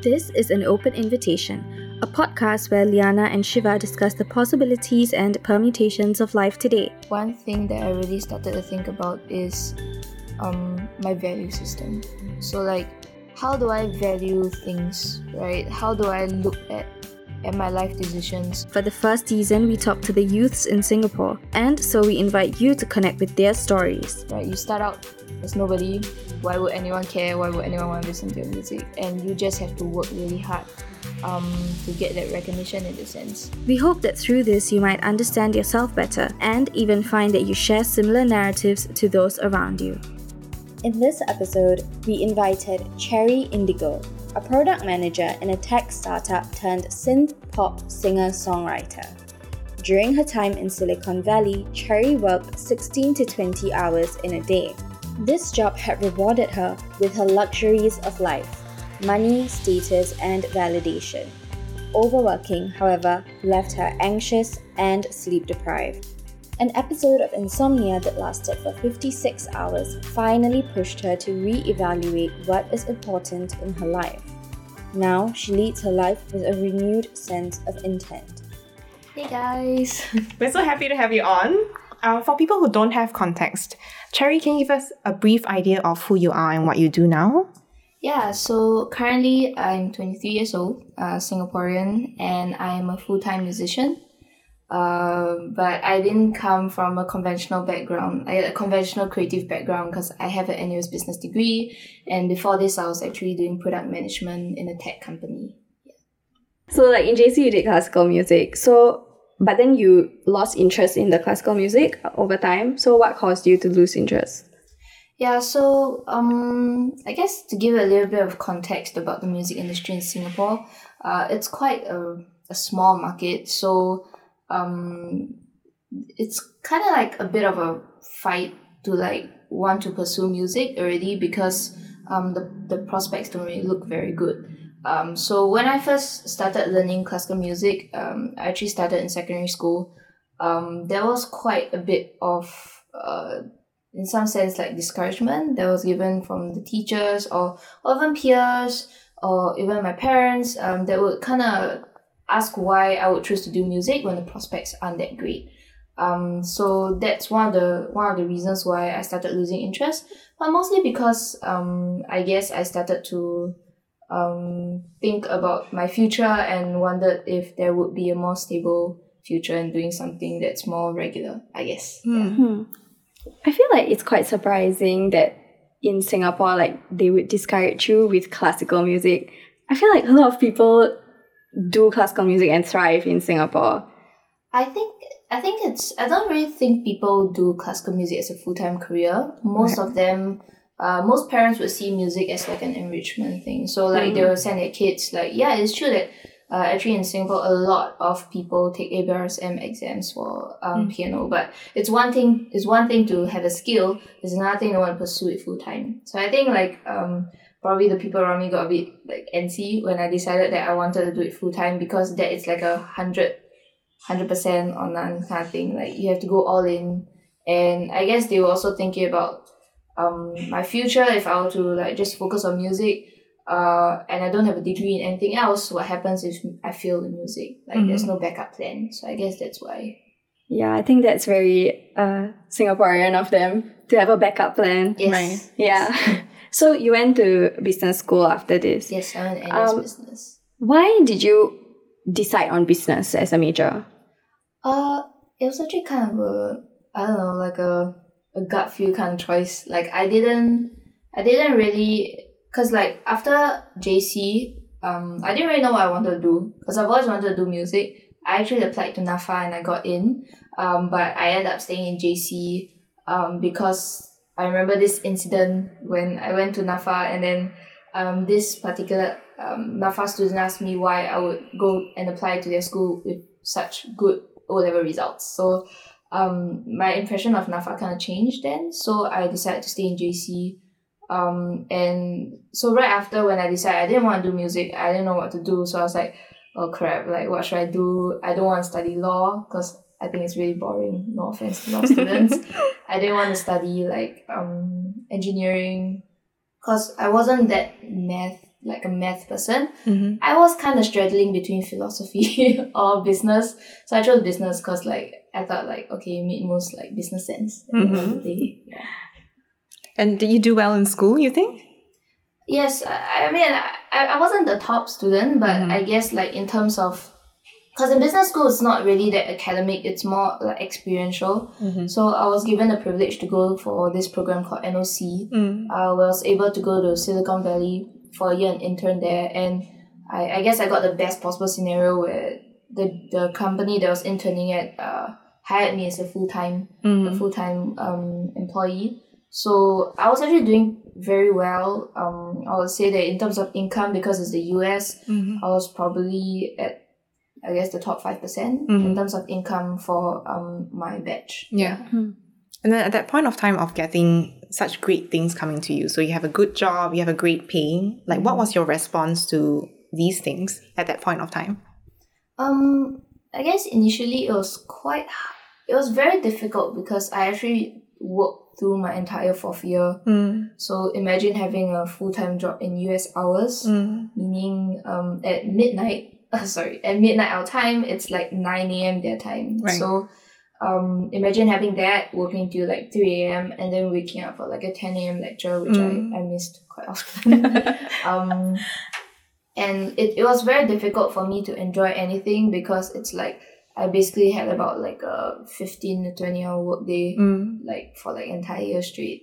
This is an open invitation, a podcast where Liana and Shiva discuss the possibilities and permutations of life today. One thing that I really started to think about is um, my value system. So, like, how do I value things, right? How do I look at at my life decisions. For the first season, we talk to the youths in Singapore, and so we invite you to connect with their stories. Right, you start out as nobody. Why would anyone care? Why would anyone want to listen to your music? And you just have to work really hard um, to get that recognition in a sense. We hope that through this you might understand yourself better and even find that you share similar narratives to those around you. In this episode, we invited Cherry Indigo, a product manager in a tech startup turned synth pop singer songwriter. During her time in Silicon Valley, Cherry worked 16 to 20 hours in a day. This job had rewarded her with her luxuries of life money, status, and validation. Overworking, however, left her anxious and sleep deprived. An episode of insomnia that lasted for 56 hours finally pushed her to re evaluate what is important in her life. Now she leads her life with a renewed sense of intent. Hey guys! We're so happy to have you on. Uh, for people who don't have context, Cherry, can you give us a brief idea of who you are and what you do now? Yeah, so currently I'm 23 years old, uh, Singaporean, and I'm a full time musician. Uh, but I didn't come from a conventional background, a conventional creative background, because I have an NUS business degree, and before this, I was actually doing product management in a tech company. So, like in JC, you did classical music. So, but then you lost interest in the classical music over time. So, what caused you to lose interest? Yeah, so um, I guess to give a little bit of context about the music industry in Singapore, uh, it's quite a, a small market. So um, it's kind of like a bit of a fight to like want to pursue music already because um, the, the prospects don't really look very good. Um, so when I first started learning classical music, um, I actually started in secondary school. Um, there was quite a bit of, uh, in some sense, like discouragement that was given from the teachers or, even peers or even my parents um, that would kind of ask why I would choose to do music when the prospects aren't that great. Um, so that's one of the one of the reasons why I started losing interest, but mostly because um, I guess I started to um, think about my future and wondered if there would be a more stable future and doing something that's more regular. I guess. Mm-hmm. I feel like it's quite surprising that in Singapore, like they would discourage you with classical music. I feel like a lot of people do classical music and thrive in Singapore? I think I think it's I don't really think people do classical music as a full time career. Most right. of them uh, most parents would see music as like an enrichment thing. So like mm-hmm. they will send their kids like yeah, it's true that uh, actually in Singapore a lot of people take ABRSM exams for um, mm. piano, but it's one thing it's one thing to have a skill, it's another thing to want to pursue it full time. So I think like um probably the people around me got a bit like antsy when I decided that I wanted to do it full time because that is like a hundred hundred percent on none kind of thing. Like you have to go all in. And I guess they were also thinking about um my future if I were to like just focus on music. Uh, and I don't have a degree in anything else, what happens if I fail in music? Like, mm-hmm. there's no backup plan. So I guess that's why. Yeah, I think that's very uh, Singaporean of them to have a backup plan. Yes. Right. Yeah. So you went to business school after this. Yes, I went NUS um, business. Why did you decide on business as a major? Uh, it was actually kind of a I don't know like a a gut feel kind of choice. Like I didn't I didn't really cause like after JC um I didn't really know what I wanted to do because I've always wanted to do music. I actually applied to NAFA and I got in, um, but I ended up staying in JC um, because I remember this incident when I went to NAFA and then um, this particular um, NAFA student asked me why I would go and apply to their school with such good O level results. So um, my impression of NAFA kind of changed then. So I decided to stay in JC. Um, and so right after when I decided I didn't want to do music, I didn't know what to do. So I was like, oh crap, like what should I do? I don't want to study law because I think it's really boring. No offense to law students. I didn't want to study like um engineering because I wasn't that math like a math person. Mm-hmm. I was kind of straddling between philosophy or business. So I chose business because like I thought like okay, it made most like business sense. at the end of the day. Yeah. And did you do well in school, you think? Yes, I, I mean I, I wasn't the top student, but Mhm. I guess like in terms of because in business school it's not really that academic, it's more like experiential. Mm-hmm. So I was given the privilege to go for this program called NOC. Mm. I was able to go to Silicon Valley for a year and intern there, and I, I guess I got the best possible scenario where the the company that I was interning at uh, hired me as a full time a Mm. full time um employee. So I was actually doing very well. Um, I would say that in terms of income, because it's the US, Mhm. I was probably at I guess the top five percent Mhm. in terms of income for um my batch. Yeah. And then at that point of time of getting such great things coming to you, so you have a good job, you have a great pay, like what was your response to these things at that point of time? Um, I guess initially it was quite, it was very difficult because I actually worked through my entire fourth year. Mm. So imagine having a full time job in US hours, Mm. meaning um at midnight. Uh, sorry, at midnight our time, it's like nine a.m. their time. Right. So. Um, imagine having that working till like 3 a.m. and then waking up for like a 10 a.m. lecture, which Mm. I, I missed quite often. um, and it, it was very difficult for me to enjoy anything because it's like I basically had about like a 15 to 20 hour work day Mm. like for like entire year straight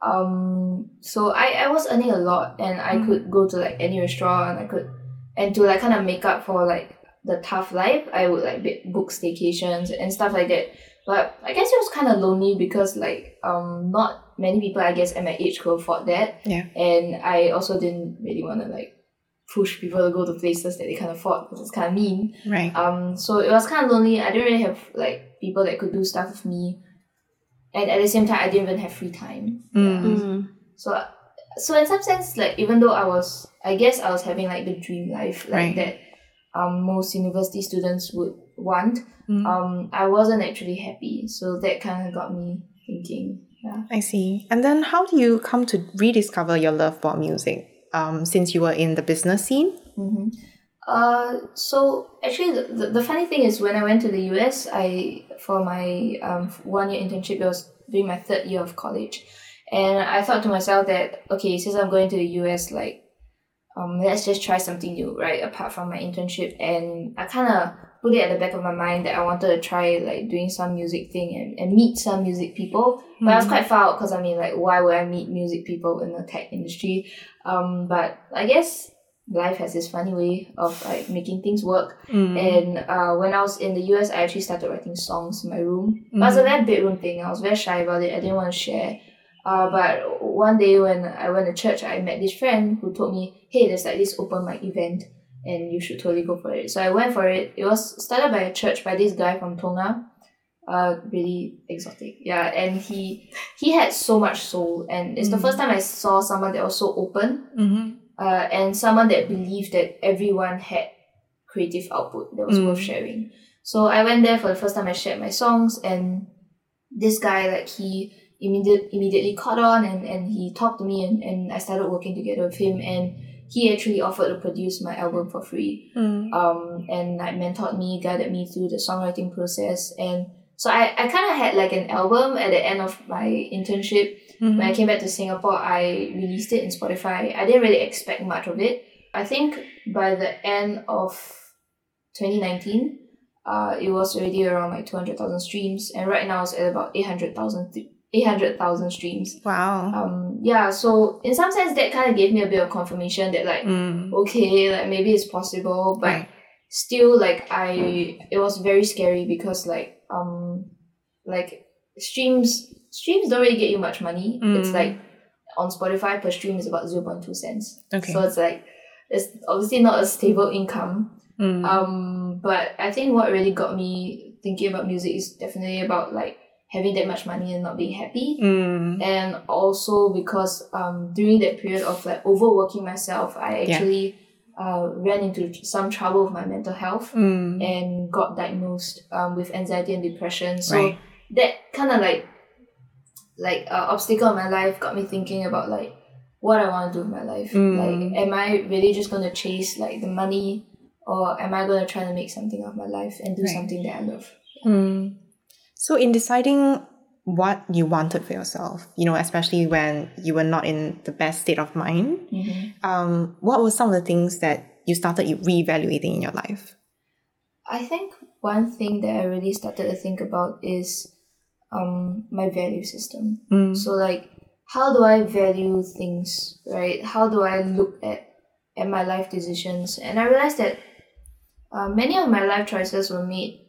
um so I, I was earning a lot and I Mm. could go to like any restaurant I could and to like kind of make up for like the tough life I would like book staycations and stuff like that but I guess it was kind of lonely because like um not many people I guess at my age could afford that Yeah. and I also didn't really want to like push people to go to places that they can't afford because it's kind of mean Right. um, so it was kind of lonely. I didn't really have like people that could do stuff with me, and at the same time, I didn't even have free time. Mm. So, so in some sense, like even though I was, I guess I was having like the dream life, like Right. that, um, most university students would want. Mm. Um, I wasn't actually happy. So that kind of got me thinking. Yeah. I see. And then how do you come to rediscover your love for music? Um, since you were in the business scene? Mm-hmm. Uh, so actually, the, the, the funny thing is, when I went to the US, I for my um one year internship, it was during my third year of college, and I thought to myself that okay, since I'm going to the US, like, um, let's just try something new, right? Apart from my internship, and I kind of put it at the back of my mind that I wanted to try like doing some music thing and, and meet some music people. But I was quite far out because I mean, like, why would I meet music people in the tech industry? Um, but I guess life has this funny way of like making things work. Mm. And uh, when I was in the US, I actually started writing songs in my room. But it was a very bedroom thing. I was very shy about it. I didn't want to share. Uh, but one day when I went to church, I met this friend who told me, "Hey, there's like this open mic event, and you should totally go for it." So I went for it. It was started by a church by this guy from Tonga. Uh, really exotic, yeah. And he he had so much soul, and it's the Mm. first time I saw someone that was so open Mm-hmm. uh, and someone that believed that everyone had creative output that was Mm. worth sharing. So I went there for the first time. I shared my songs, and this guy like he immediate, immediately caught on and, and he talked to me and, and I started working together with him and he actually offered to produce my album for free Mm. um, and like mentored me, guided me through the songwriting process. And so I, I kind of had like an album at the end of my internship. Mhm. When I came back to Singapore, I released it in Spotify. I didn't really expect much of it. I think by the end of 2019, uh, it was already around like 200,000 streams. And right now it's at about 800,000 th- 800,000 streams. Wow. Um, yeah, so in some sense, that kind of gave me a bit of confirmation that like, Mm. okay, like maybe it's possible, but Right. still like I it was very scary because like um like streams streams don't really get you much money. It's Mm. like on Spotify per stream is about 0.2 cents. Okay. So it's like it's obviously not a stable income. Mm. Um but I think what really got me thinking about music is definitely about like having that much money and not being happy Mm. and also because um during that period of like overworking myself i Yeah. actually uh ran into some trouble with my mental health Mm. and got diagnosed um with anxiety and depression so Right. that kind of like like uh, obstacle in my life got me thinking about like what I want to do with my life. Mm. Like, am I really just going to chase like the money, or am I going to try to make something of my life and do Right. something that I love? Mm. So, in deciding what you wanted for yourself, you know, especially when you were not in the best state of mind, Mm-hmm. um, what were some of the things that you started reevaluating in your life? I think one thing that I really started to think about is um, my value system. Mm. So like, how do I value things, right? How do I look at at my life decisions? And I realized that uh, many of my life choices were made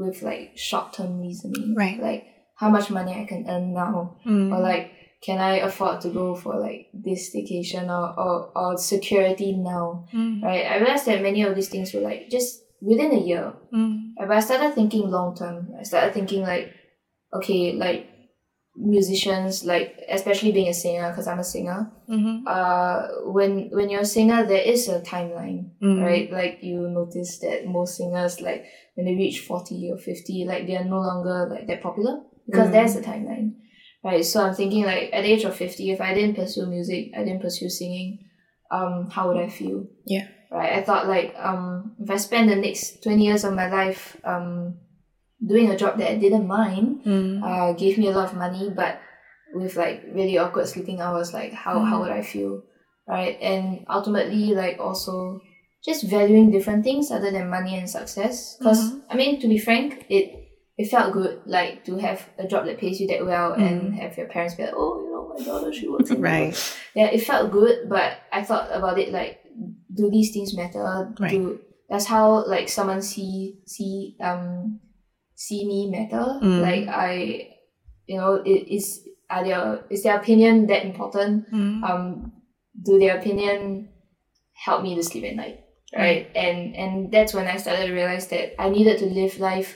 with like short term reasoning, Right. Like how much money I can earn now, Mm. or like can I afford to go for like this vacation or or, or security now, Mm. right? I realized that many of these things were like just within a year. Mm. But I started thinking long term. I started thinking like, okay, like musicians, like especially being a singer, because I'm a singer. Mhm. Uh, when when you're a singer, there is a timeline, Mm. right? Like you notice that most singers, like when they reach forty or fifty, like they are no longer like that popular because Mm. there's a timeline, right? So I'm thinking like at the age of fifty, if I didn't pursue music, I didn't pursue singing, um, how would I feel? Yeah. right? I thought like um if I spend the next twenty years of my life um doing a job that I didn't mind, Mm. uh gave me a lot of money, but with like really awkward sleeping hours, like how how Mm. would I feel, right? And ultimately, like also just valuing different things other than money and success. Because Mhm. I mean, to be frank, it it felt good like to have a job that pays you that well and have your parents be like, oh, you know, my daughter she works Mm. Right. yeah, it felt good, but I thought about it like, do these things matter? Right. Do that's how like someone see see um see me matter? Mm. Like I, you know, it is are their is their opinion that important? Mm. Um, do their opinion help me to sleep at night? Right, and and that's when I started to realize that I needed to live life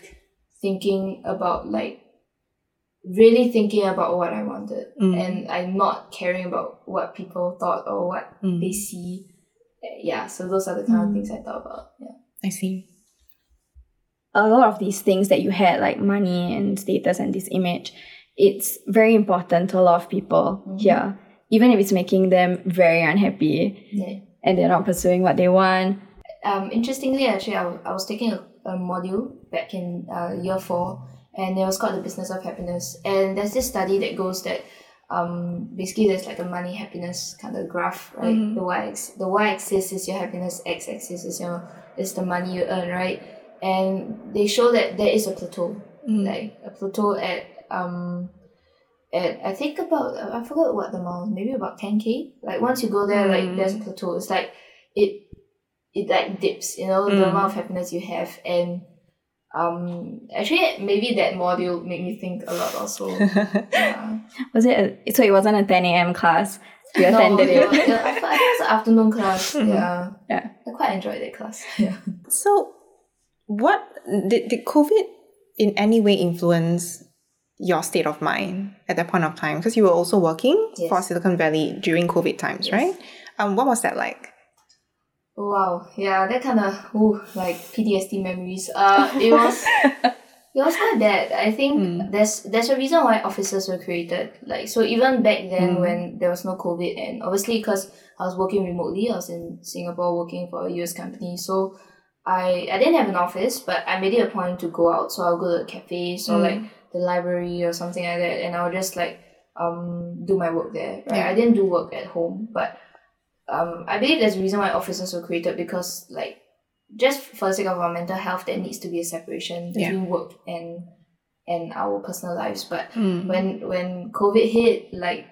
thinking about like really thinking about what I wanted Mm. and I'm not caring about what people thought or what Mm. they see. Yeah, so those are the kind of Mm. things I thought about. Yeah. I see. A lot of these things that you had, like money and status and this image, it's very important to a lot of people Mhm. here, even if it's making them very unhappy yeah. and they're not pursuing what they want. Um, interestingly, actually, I I was taking a, a module back in uh, year four, and it was called the business of happiness. And there's this study that goes that um, basically there's like a money happiness kind of graph, right? Mhm. The y the y axis is your happiness, x axis is your is the money you earn, right? And they show that there is a plateau, Mm. like a plateau at um at I think about I forgot what the amount maybe about ten k. Like once you go there, like Mm. there's a plateau. It's like it it like dips, you know, the Mm. amount of happiness you have and um actually maybe that module made me think a lot also. yeah. Was it? A, so it wasn't a 10 a.m. class. You attended no, it. yeah, I, thought- I think it was an afternoon class. Mhm. Yeah. Yeah. I quite enjoyed that class. Yeah. So, what did, did COVID in any way influence your state of mind at that point of time? Because you were also working Yes. for Silicon Valley during COVID times, Yes. right? Um, what was that like? Wow, yeah, that kind of ooh, like PTSD memories. Uh, it was it was quite bad. I think Mm. there's there's a reason why offices were created. Like so, even back then Mm. when there was no COVID, and obviously because I was working remotely, I was in Singapore working for a US company, so I I didn't have an office, but I made it a point to go out. So I'll go to cafes or Mm. like the library or something like that, and I'll just like um do my work there. Right, Yeah. I didn't do work at home, but um, I believe there's a reason why offices were created because like just for the sake of our mental health, there needs to be a separation Yeah. between work and and our personal lives. But Mm. when when COVID hit, like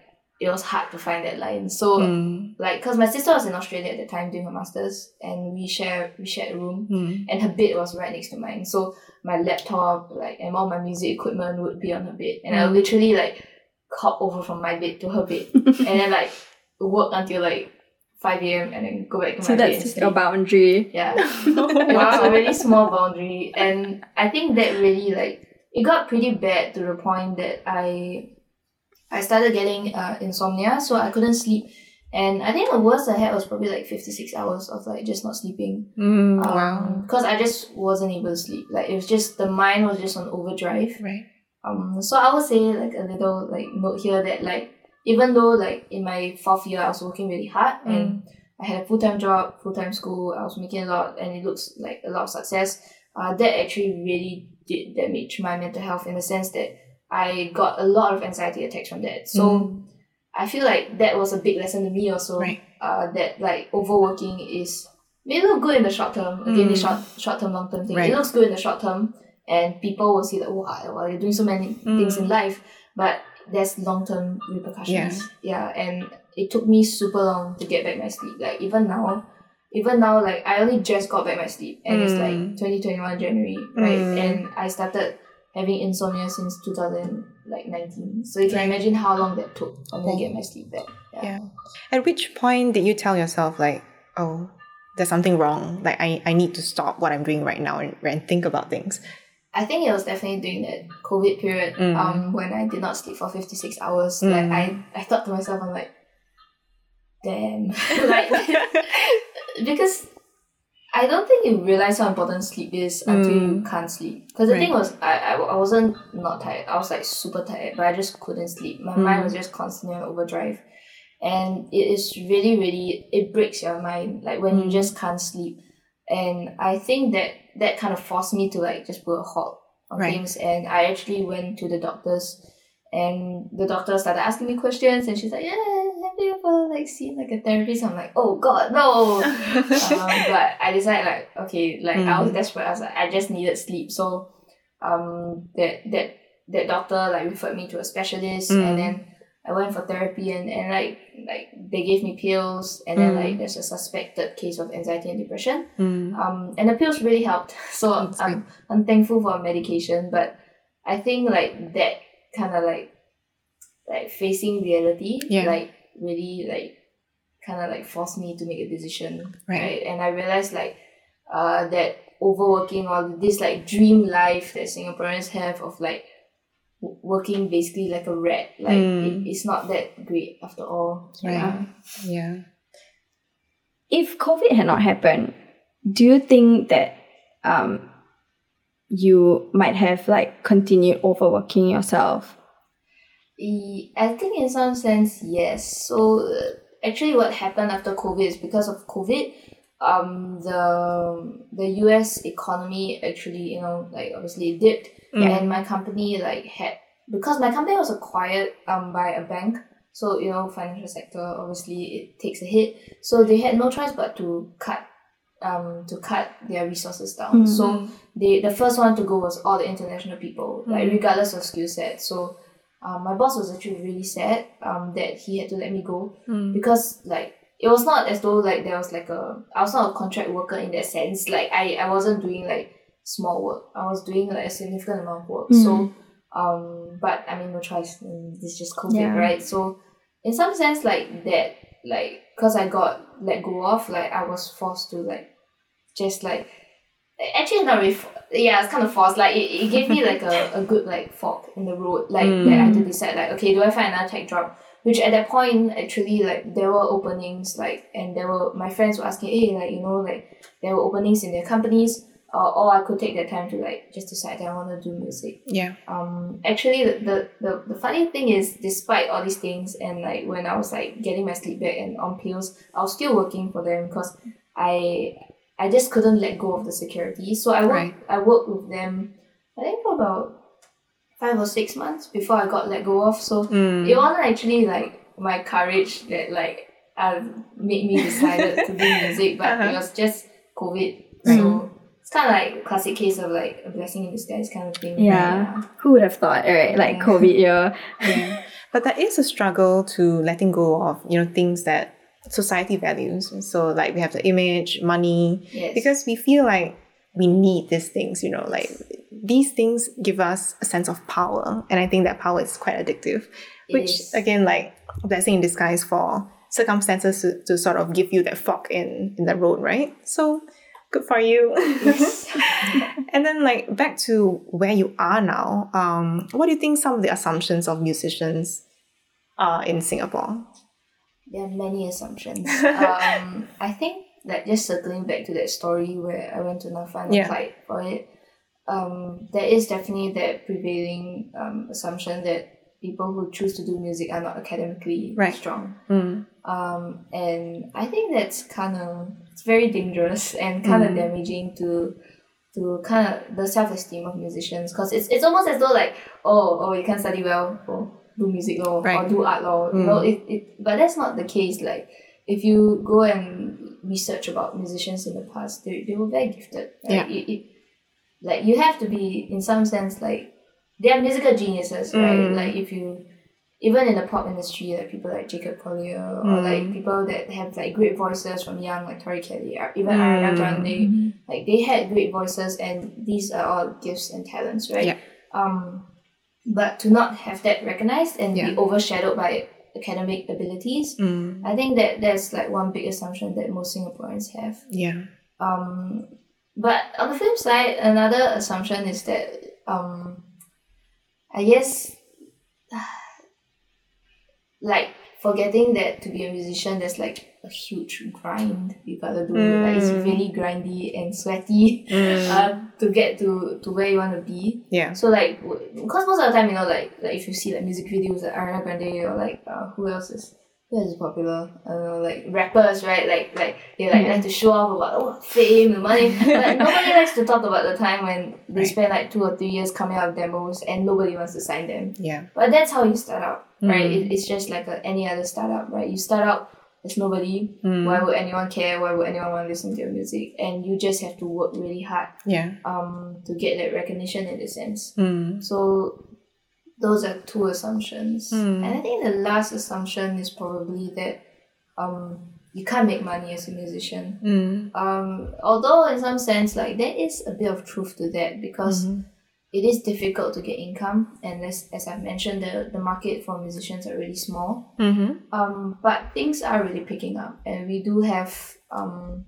it was hard to find that line. So Mm. like, cause my sister was in Australia at the time doing her masters, and we share we shared a room, Mm. and her bed was right next to mine. So my laptop, like, and all my music equipment would be on her bed, and I Mm. literally like hop over from my bed to her bed, and then like work until like five a.m. and then go back to So my bed and that's your boundary. Yeah. It was a really small boundary, and I think that really like it got pretty bad to the point that I I started getting uh, insomnia, so I couldn't sleep, and I think the worst I had was probably like fifty six hours of like just not sleeping. Mm. wow. Because I just wasn't able to sleep. Like it was just the mind was just on overdrive. Right. Um. So I would say like a little like note here that like even though like in my fourth year I was working really hard and I had a full time job, full time school, I was making a lot and it looks like a lot of success. Uh, that actually really did damage my mental health in the sense that I got a lot of anxiety attacks from that. So Mm. I feel like that was a big lesson to me also. Right. Uh, that like overworking is may look good in the short term. Again, the Mm. short short term, long term thing. Right. It looks good in the short term, and people will see that wow, well, you're doing so many things in Mm. life, but there's long term repercussions. Yeah. yeah, and it took me super long to get back my sleep. Like even now, even now, like I only just got back my sleep, and it's like Mm. 2021 January, right? Mm. And I started having insomnia since 2000 like 19 so you can imagine how long that took for me to get my sleep back yeah. Yeah. At which point did you tell yourself like, oh, there's something wrong? Like I, I need to stop what I'm doing right now and, and think about things. I think it was definitely during that COVID period, Mm. um, when I did not sleep for fifty six hours. Like Mm. I, I thought to myself, I'm like, damn, like because I don't think you realize how important sleep is until you Mm. can't sleep. Because the Right. thing was, I, I, I wasn't not tired. I was like super tired, but I just couldn't sleep. My mind Mm. was just constantly on overdrive, and it is really, really it breaks your mind. Like when you Mm. just can't sleep, and I think that that kind of forced me to like just put a halt on Right. things. And I actually went to the doctors, and the doctor started asking me questions, and she's like, "Yeah, you ever like seen like a therapist?" I'm like, "Oh God, no!" um, but I decided like okay, like I was Mm. desperate. I was like I just needed sleep, so um that that that doctor like referred me to a specialist, Mm. and then I went for therapy, and and like like they gave me pills, and then Mm. like there's a suspected case of anxiety and depression. Mm. Um, and the pills really helped. So That's I'm I'm thankful for medication, but I think like that kind of like like facing reality, Yeah. like really like kind of like forced me to make a decision, Right. And I realized like uh that overworking or this like dream life that Singaporeans have of like w- working basically like a rat, like Mm. it, it's not that great after all. Right. Yeah. Yeah. If COVID had not happened, do you think that um, you might have like continued overworking yourself? E- I think in some sense, yes. So uh, actually, what happened after COVID is because of COVID, um, the the U.S. economy actually, you know, like obviously it dipped, Mm. and my company like had because my company was acquired um by a bank. So you know, financial sector obviously it takes a hit. So they had no choice but to cut um to cut their resources down. Mm. So they the first one to go was all the international people, like Mm. regardless of skill set. So um, my boss was actually really sad um, that he had to let me go Mm. because like it was not as though like there was like a I was not a contract worker in that sense. Like I, I wasn't doing like small work. I was doing like a significant amount of work. Mm. So um but I mean no choice. This is just COVID, Yeah. right? So in some sense like that like because I got let go of, like I was forced to like just like actually not really yeah, it's kind of forced. Like it, it gave me like a, a good like fork in the road. Like that I had to decide like, okay, do I find another tech job? Which at that point actually like there were openings like and there were my friends were asking, hey, like, you know, like there were openings in their companies. Uh, or I could take that time to like just decide that I want to do music Yeah. um actually the, the, the, the funny thing is despite all these things and like when I was like getting my sleep back and on pills I was still working for them because I I just couldn't let go of the security so I worked Right. I worked with them I think for about five or six months before I got let go of so Mm. it wasn't actually like my courage that like uh, made me decided to do music but Uh-huh. it was just COVID so it's kind of like a classic case of like a blessing in disguise kind of thing Yeah. Who would have thought, right? Like Yeah. COVID year. Yeah. But that is a struggle to letting go of, you know, things that society values. So like we have the image, money, Yes. because we feel like we need these things, you know, like these things give us a sense of power. And I think that power is quite addictive. It which is. again, like blessing in disguise for circumstances to, to sort of give you that fork in, in the road, right? So good for you. Yes. and then like back to where you are now, um, what do you think some of the assumptions of musicians are in Singapore? There are many assumptions. um, I think that just circling back to that story where I went to NAFA and Yeah. applied for it, um, there is definitely that prevailing um, assumption that people who choose to do music are not academically Right. strong. Mm. Um, and I think that's kind of it's very dangerous and kind of Mm. damaging to to kind of the self esteem of musicians because it's it's almost as though like oh oh you can't study well or do music law or do art law you Mm. know it, it but that's not the case like if you go and research about musicians in the past they, they were very gifted right? Yeah. it, it, like you have to be in some sense like they are musical geniuses right Mm. like if you even in the pop industry like people like Jacob Collier or Mm. like people that have like great voices from young like Tori Kelly or even Ariana Mm. Grande like they had great voices and these are all gifts and talents right Yeah. um but to not have that recognized and Yeah. be overshadowed by academic abilities Mm. I think that that's like one big assumption that most Singaporeans have Yeah. um, but on the flip side, another assumption is that um, I guess like forgetting that to be a musician, there's like a huge grind you gotta do. Like it's Mm. really grindy and sweaty Mm. uh, to get to, to where you want to be. yeah. So like, w- because most of the time, you know, like like if you see like music videos like Ariana Grande or like uh, who else is who else popular? I like rappers, right? Like like they like like to show off about oh fame, the money. but nobody likes to talk about the time when they Right. spend like two or three years coming out with demos and nobody wants to sign them. Yeah. But that's how you start out, right? Mm. It, it's just like a, any other startup, right? You start out as nobody. Mm. Why would anyone care? Why would anyone want to listen to your music? And you just have to work really hard Yeah. um to get that recognition in a sense. Mm. So those are two assumptions. Hmm. And I think the last assumption is probably that um you can't make money as a musician. Mm. Um although in some sense like there is a bit of truth to that because Mhm. it is difficult to get income and as, as I've mentioned the, the market for musicians are really small. Mm-hmm. Um but things are really picking up and we do have um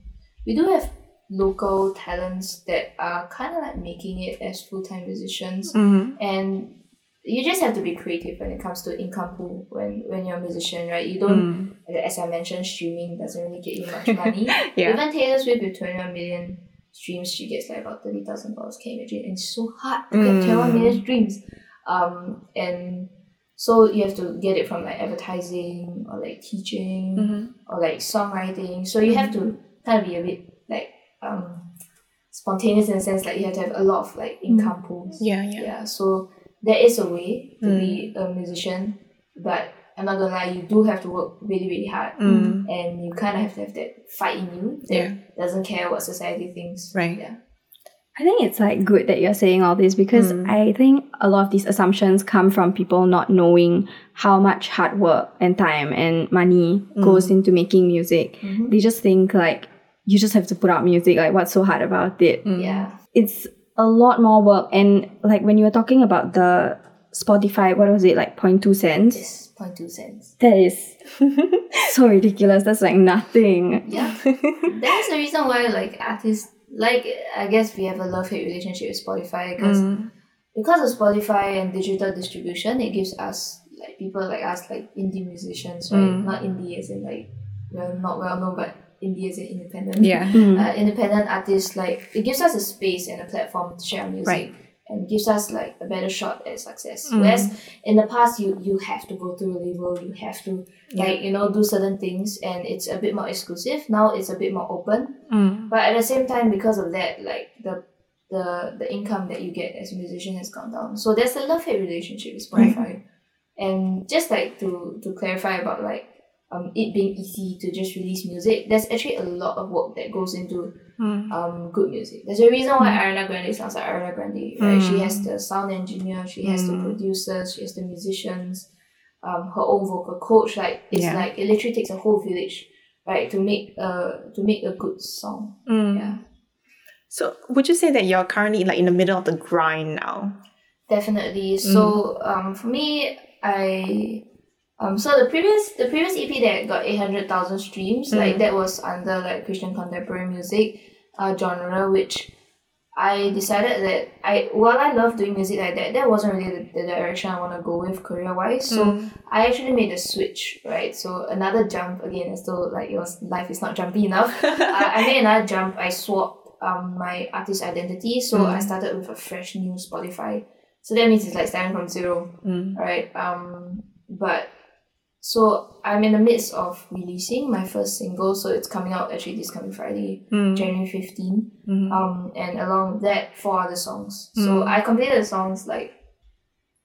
we do have local talents that are kind of like making it as full-time musicians Mm-hmm. and you just have to be creative when it comes to income pool when when you're a musician right you don't Mm. as i mentioned streaming doesn't really get you much money Yeah. even taylor swift with 21 million streams she gets like about $30000 can you imagine and it's so hard to get 21 Mm. streams um and so you have to get it from like advertising or like teaching Mm-hmm. or like songwriting. So you have to kind of be a bit like um spontaneous in the sense like you have to have a lot of like income pools. Yeah. Yeah. Yeah. So there is a way to be a musician, but I'm not gonna lie, you do have to work really, really hard. Mm. And you kind of have to have that fight in you that Yeah. doesn't care what society thinks. Right. Yeah. I think it's like good that you're saying all this because Mm. I think a lot of these assumptions come from people not knowing how much hard work and time and money goes into making music. Mhm. They just think like you just have to put out music, like what's so hard about it? Mm. Yeah. It's a lot more work and like when you were talking about the Spotify, what was it, like 0.2 cents? It's 0.2 cents. That is so ridiculous. That's like nothing. Yeah. That's the reason why like artists like I guess we have a love hate relationship with Spotify because Mm. because of Spotify and digital distribution, it gives us like people like us like indie musicians, right? Mm. Not indie as in like well not well known, but indie as an independent. Yeah. Mm. Uh, independent artists like it gives us a space and a platform to share our music. Right. And gives us like a better shot at success. Mm. Whereas in the past, you you have to go through a label, you have to Yeah. like you know do certain things, and it's a bit more exclusive. Now it's a bit more open. Mm. But at the same time, because of that, like the the the income that you get as a musician has gone down. So there's a love hate relationship with Spotify. And just like to to clarify about like um it being easy to just release music, there's actually a lot of work that goes into Mm. um good music. There's a reason why Ariana Grande sounds like Ariana Grande, right? She Mm. has the sound engineer, she has the Mm. producers, she has the musicians, um her own vocal coach. Like it's Yeah. like it literally takes a whole village, right, to make a to make a good song. Mm. Yeah. So, would you say that you're currently like in the middle of the grind now? Definitely. So um for me I um so the previous the previous EP that got eight hundred thousand streams, like Mm. that was under like Christian contemporary music uh genre which I decided that I while I love doing music like that, that wasn't really the, the direction I want to go with career wise. So Mm. I actually made a switch, right? So another jump again, as though like your life is not jumpy enough. uh, I made another jump. I swapped um my artist identity, so I Mm. started with a fresh new Spotify So that means it's like starting from zero, Mm. right? Um, but so I'm in the midst of releasing my first single, so it's coming out actually this coming Friday, Mm. January 15. Mm. Um, and along with that, four other songs. So Mm. I completed the songs like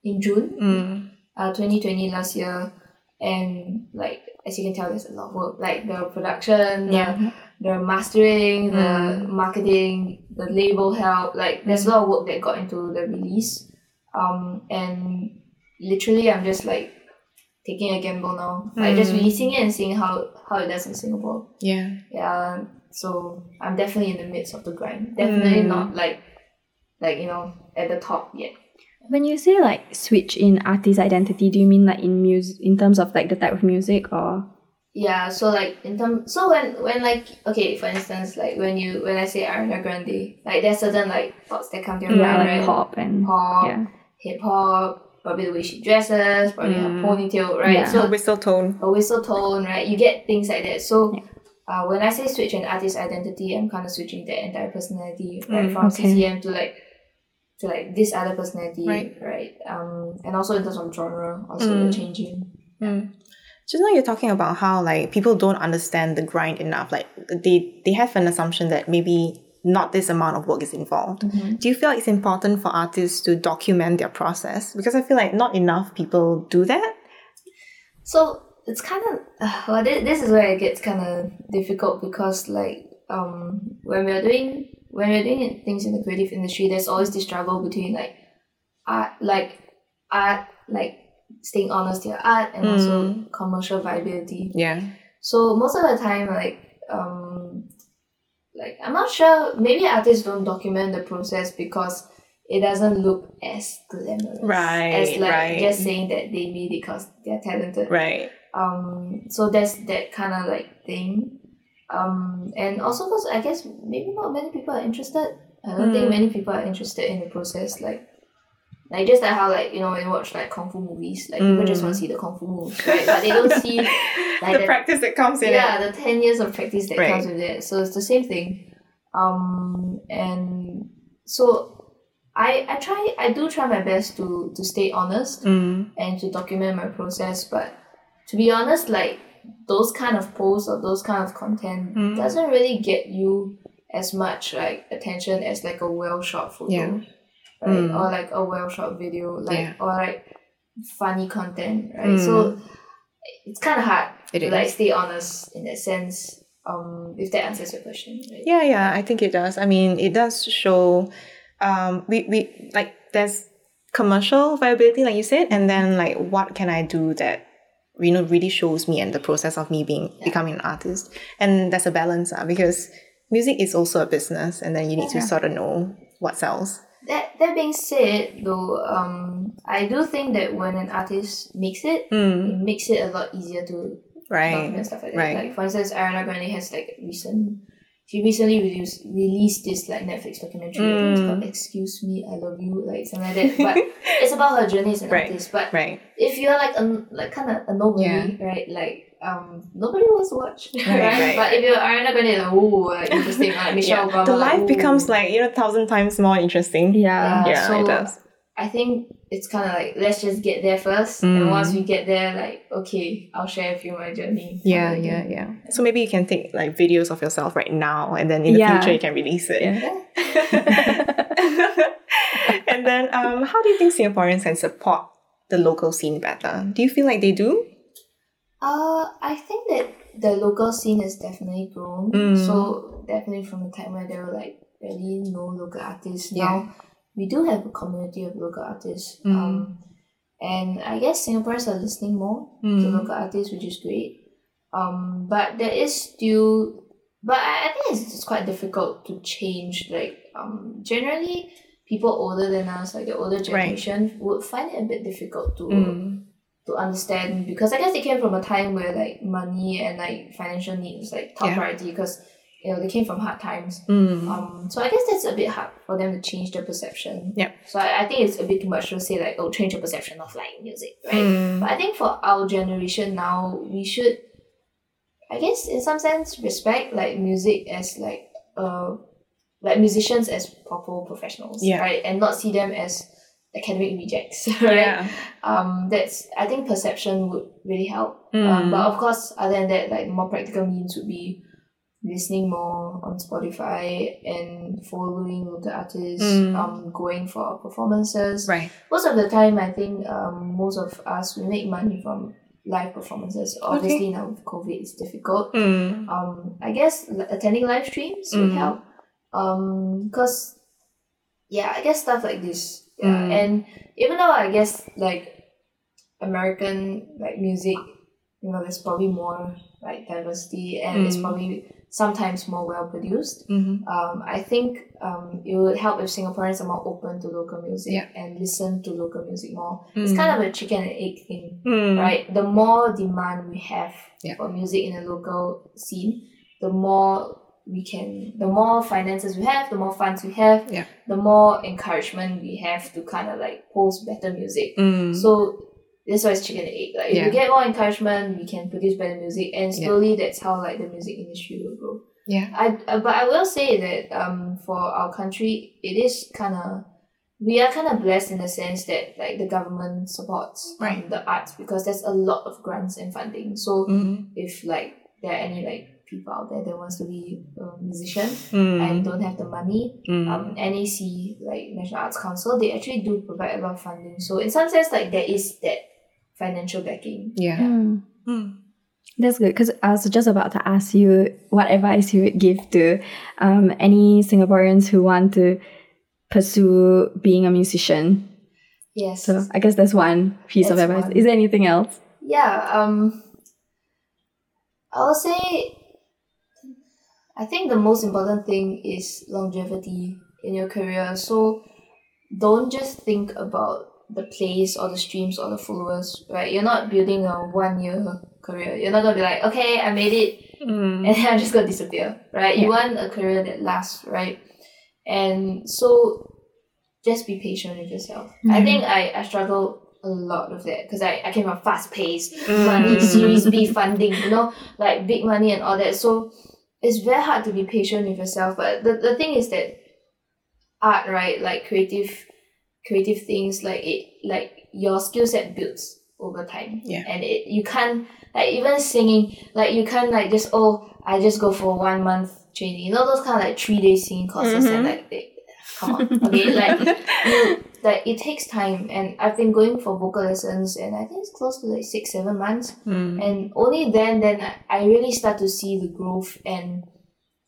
in June, Mm. uh, 2020 last year, and like as you can tell, there's a lot of work, like the production, the Yeah. the mastering, the Mm. marketing, the label help. Like there's a lot of work that got into the release. Um, and literally, I'm just like taking a gamble now, like just Mm. releasing it and seeing how how it does in Singapore. Yeah. Yeah, so I'm definitely in the midst of the grind. Definitely Mm. not like like you know at the top yet. When you say like switch in artist identity, do you mean like in music, in terms of like the type of music or? Yeah, so like in terms, so when when like okay, for instance, like when you when I say Ariana Grande, like there's certain like thoughts that come to your Yeah, mind, like right? pop and pop, yeah. hip hop, probably the way she dresses, probably her Mm. ponytail, right? Yeah. So So whistle tone. a whistle tone, right? You get things like that. So Yeah. uh, when I say switch an artist identity, I'm kind of switching their entire personality, right? Mm, From okay. CCM to like to like this other personality, Right. right? Um, and also in terms of genre, also Mm. changing. Mm. Just now you're talking about how like people don't understand the grind enough. Like they they have an assumption that maybe not this amount of work is involved. Mhm. Do you feel it's important for artists to document their process? Because I feel like not enough people do that. So it's kind of uh, well, this, this is where it gets kind of difficult because like um when we're doing when we're doing things in the creative industry, there's always this struggle between like art, like art, like staying honest to your art, and also commercial viability. Yeah. So most of the time, like um, like I'm not sure. Maybe artists don't document the process because it doesn't look as glamorous, Right, As like right. just saying that they made it because they're talented, Right. um so that's that kind of like thing um and also because i guess maybe not many people are interested i don't think Mm. many people are interested in the process like like just like how like you know when you watch like kung fu movies like people just Mm. want to see the kung fu moves right but they don't see like the the- practice that comes in yeah it. the 10 years of practice that Right. comes with it so it's the same thing um and so i i try i do try my best to to stay honest Mm. and to document my process. But to be honest, like those kind of posts or those kind of content Mm. doesn't really get you as much like attention as like a well shot photo. Yeah. Right? Mm. Or like a well shot video. Like Yeah. or like funny content. Right. Mm. So it's kinda hard It to like stay honest in that sense. Um if that answers your question. Right? Yeah, yeah, I think it does. I mean, it does show um we, we like there's commercial viability like you said and then like what can I do that you know really shows me and the process of me being Yeah. becoming an artist. And there's a balance uh, because music is also a business and then you need to sort of know what sells. That that being said though, um I do think that when an artist makes it, Mm, it makes it a lot easier to right. document stuff like that. right. Like for instance, Ariana Grande has like recent. She recently released released this like Netflix documentary. I it's Mm. called "Excuse Me, I Love You," like something like that. But it's about her journey as an Right. artist. But right. if you're like a like kind of a nobody, Yeah. right? Like um nobody wants to watch, right? Right, right. But if you're Ariana Grande, like oh, like interesting, like Michelle Yeah. Obama, The life ooh. becomes like, you know, thousand times more interesting. Yeah. Yeah, Yeah, so it does. I think it's kind of like let's just get there first, and Mm. once we get there, like okay, I'll share with you my journey. Yeah, Kind yeah, yeah. So maybe you can take like videos of yourself right now and then in the Yeah. future you can release it. Yeah. and then um how do you think Singaporeans can support the local scene better? Do you feel like they do? Uh, I think that the local scene has definitely grown. Mm. So definitely from the time where there were like barely no local artists. Yeah. Now we do have a community of local artists. Mm. Um, and I guess Singaporeans are listening more to Mm. local artists, which is great. Um, but there is still, but I, I think it's, it's quite difficult to change. Like um, generally, people older than us, like the older generation, would find it a bit difficult to Mm. To understand because I guess they came from a time where like money and like financial need was like top Yeah. priority because you know they came from hard times. Mm. Um, so I guess that's a bit hard for them to change their perception. Yeah. So I, I think it's a bit too much to say like oh change your perception of like music, right? Mm. But I think for our generation now, we should, I guess, in some sense, respect like music as like uh, like musicians as proper professionals, Yeah. right? And not see them as academic rejects, right? Yeah. Um, that's I think perception would really help. Mm. Um, but of course, other than that, like more practical means would be listening more on Spotify and following the artists, Mm. um, going for performances. Right. Most of the time, I think um, most of us we make money from live performances. Obviously, now with COVID, it's difficult. Mm. Um, I guess attending live streams would Mm. help. Um, because yeah, I guess stuff like this. Yeah, Mm. and even though I guess like American like music, you know, there's probably more like diversity and it's Mm. probably sometimes more well produced. Mm-hmm. Um, I think um, it would help if Singaporeans are more open to local music Yeah. and listen to local music more. It's Mm. kind of a chicken and egg thing Mm. right? The more demand we have Yeah. for music in a local scene, the more we can, the more finances we have, the more funds we have, Yeah. the more encouragement we have to kind of like post better music. Mm. So that's why it's chicken and egg. Like if Yeah. we get more encouragement, we can produce better music, and Yeah. slowly that's how like the music industry will grow. yeah. I uh, but I will say that um for our country it is kind of we are kind of blessed in the sense that like the government supports um, the arts because there's a lot of grants and funding. So Mm. if like there are any like people out there that wants to be a musician Mm. and don't have the money, Mm. um NAC like National Arts Council they actually do provide a lot of funding. So in some sense like there is that financial backing. yeah. Hmm. Mm. That's good because I was just about to ask you what advice you would give to um, any Singaporeans who want to pursue being a musician. Yes. So I guess that's one piece of advice. one. Is there anything else? yeah um i'll say i think the most important thing is longevity in your career so don't just think about the plays or the streams or the followers right you're not building a one year career you're not gonna be like okay i made it Mm. and then I'm just gonna disappear, right? You want a career that lasts, right? And so just be patient with yourself. I Mhm. think I, I struggled a lot with that because I, I came from fast paced Mm. money, Series B funding, you know, like big money and all that. So it's very hard to be patient with yourself. But the, the thing is that art, right, like creative creative things, like it like your skill set builds over time. Yeah. And it you can't like even singing, like you can't like just oh I just go for one month training. You know those kind of like three day singing courses and Mhm. like they, come on. Okay, like you like it takes time and I've been going for vocal lessons and I think it's close to like six, seven months. Mm. And only then then I- really start to see the growth and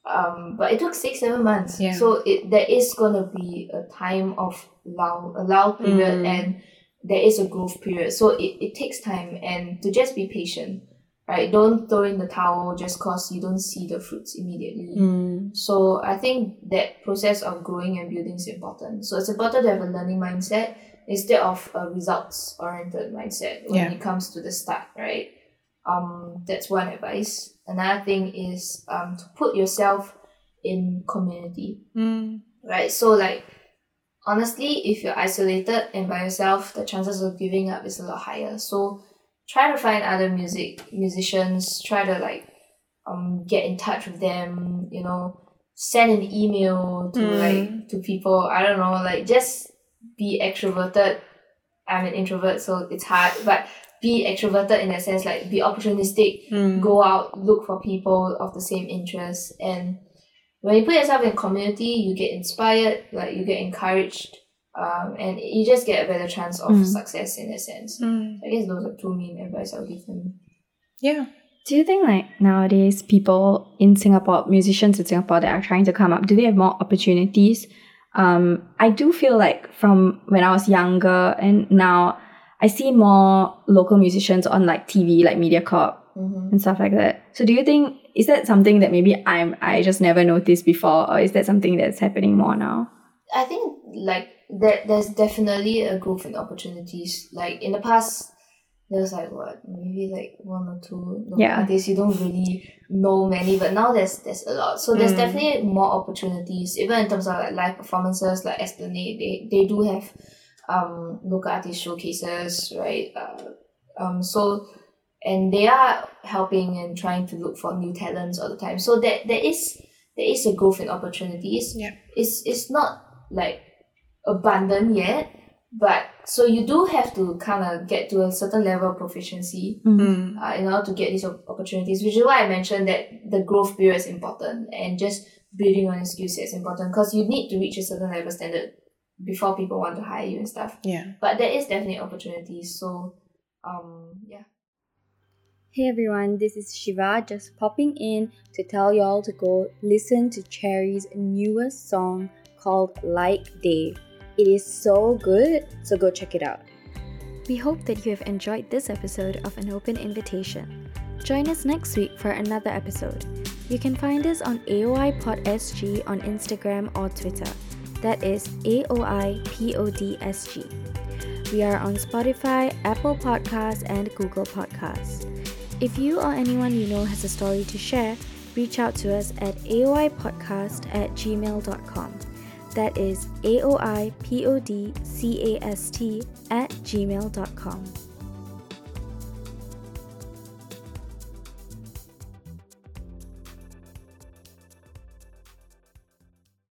um but it took six, seven months. Yeah. So it there is gonna be a time of lull a lull period Mm. and there is a growth period. So it, it takes time and to just be patient. Right? Don't throw in the towel just cause you don't see the fruits immediately. Mm. So I think that process of growing and building is important. So it's important to have a learning mindset instead of a results oriented mindset when Yeah. it comes to the start, right? Um, that's one advice. Another thing is um, to put yourself in community, Mm. right? So like honestly, if you're isolated and by yourself, the chances of giving up is a lot higher. So try to find other music musicians. Try to like um get in touch with them. You know, send an email to Mm. like to people. I don't know, like just be extroverted. I'm an introvert, so it's hard, but be extroverted in that sense, like be opportunistic Mm. go out, look for people of the same interests, and when you put yourself in community, you get inspired, like you get encouraged, um, and you just get a better chance of Mm. success in a sense. Mm. I guess those are two main advice I'll give them. Yeah. Do you think like nowadays people in Singapore, musicians in Singapore that are trying to come up, do they have more opportunities? Um, I do feel like from when I was younger and now I see more local musicians on like TV, like MediaCorp Mm-hmm. and stuff like that. So do you think is that something that maybe I'm I just never noticed before, or is that something that's happening more now? I think like that there's definitely a growth in opportunities. Like in the past, there's like what maybe like one or two local Yeah. artists you don't really know many, but now there's there's a lot. So there's Mm. definitely more opportunities, even in terms of like live performances, like Esplanade, they they do have um local artist showcases, right? Uh, um so and they are helping and trying to look for new talents all the time. So that there is there is a growth in opportunities. Yeah. It's it's not like abundant yet, but so you do have to kind of get to a certain level of proficiency Mm. uh, in order to get these opportunities, which is why I mentioned that the growth period is important and just building on your skill set is important because you need to reach a certain level standard before people want to hire you and stuff. Yeah. But there is definitely opportunities. So, um, yeah. Hey everyone, this is Shiva just popping in to tell y'all to go listen to Cherry's newest song called Like Dave. It is so good, so go check it out. We hope that you have enjoyed this episode of An Open Invitation. Join us next week for another episode. You can find us on AOI Pod on Instagram or Twitter. That is AOI PODSG. We are on Spotify, Apple Podcasts, and Google Podcasts. If you or anyone you know has a story to share, reach out to us at aoipodcast at gmail.com. That is aoipodcast at gmail.com.